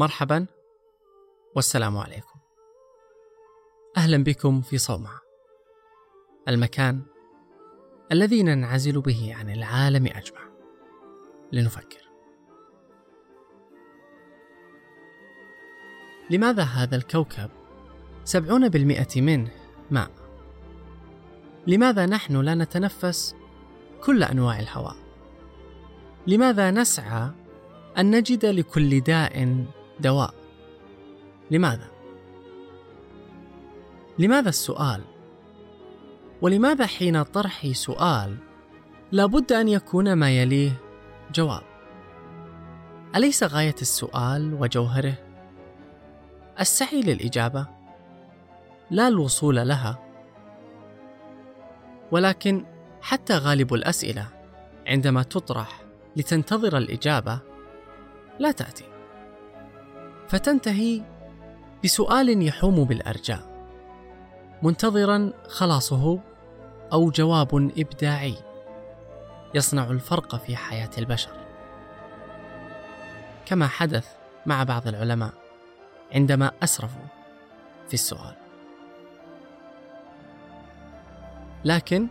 مرحبا. والسلام عليكم. أهلا بكم في صومعة. المكان الذي ننعزل به عن العالم أجمع. لنفكر. لماذا هذا الكوكب؟ سبعون بالمئة منه ماء. لماذا نحن لا نتنفس كل أنواع الهواء؟ لماذا نسعى أن نجد لكل داء دواء. لماذا؟ لماذا السؤال؟ ولماذا حين طرحي سؤال لابد أن يكون ما يليه جواب؟ أليس غاية السؤال وجوهره؟ السعي للإجابة. لا الوصول لها. ولكن حتى غالب الأسئلة عندما تطرح لتنتظر الإجابة لا تأتي. فتنتهي بسؤال يحوم بالأرجاء. منتظرا خلاصه أو جواب إبداعي. يصنع الفرق في حياة البشر. كما حدث مع بعض العلماء عندما أسرفوا في السؤال. لكن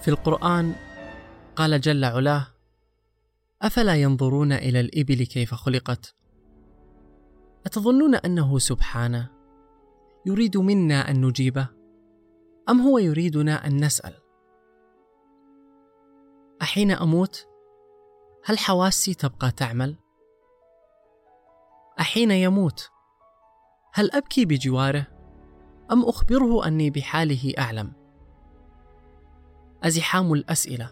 في القرآن قال جل علاه أفلا ينظرون إلى الإبل كيف خلقت؟ أتظنون أنه سبحانه؟ يريد منا أن نجيبه؟ أم هو يريدنا أن نسأل؟ أحين أموت؟ هل حواسي تبقى تعمل؟ أحين يموت؟ هل أبكي بجواره؟ أم أخبره أني بحاله أعلم؟ أزحام الأسئلة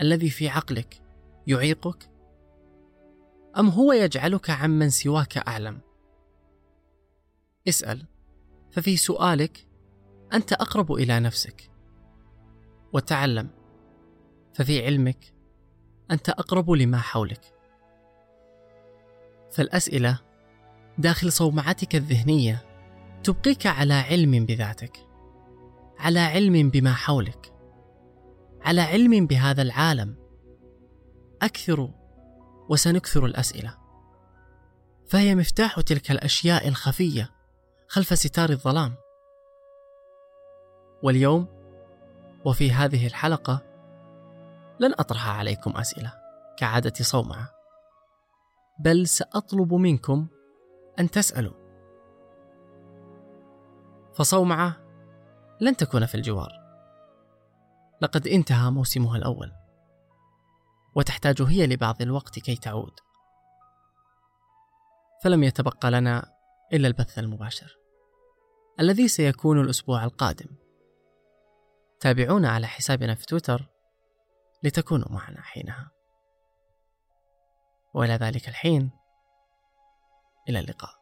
الذي في عقلك يعيقك؟ أم هو يجعلك عمن سواك أعلم؟ اسأل. ففي سؤالك أنت أقرب إلى نفسك. وتعلم. ففي علمك أنت أقرب لما حولك. فالأسئلة داخل صومعتك الذهنية تبقيك على علم بذاتك على علم بما حولك على علم بهذا العالم. أكثر وسنكثر الأسئلة. فهي مفتاح تلك الأشياء الخفية. خلف ستار الظلام. واليوم وفي هذه الحلقة لن أطرح عليكم أسئلة كعادة صومعة بل سأطلب منكم أن تسألوا. فصومعة لن تكون في الجوار. لقد انتهى موسمها الأول وتحتاج هي لبعض الوقت كي تعود. فلم يتبقى لنا إلا البث المباشر. الذي سيكون الأسبوع القادم. تابعونا على حسابنا في تويتر لتكونوا معنا حينها. وإلى ذلك الحين إلى اللقاء.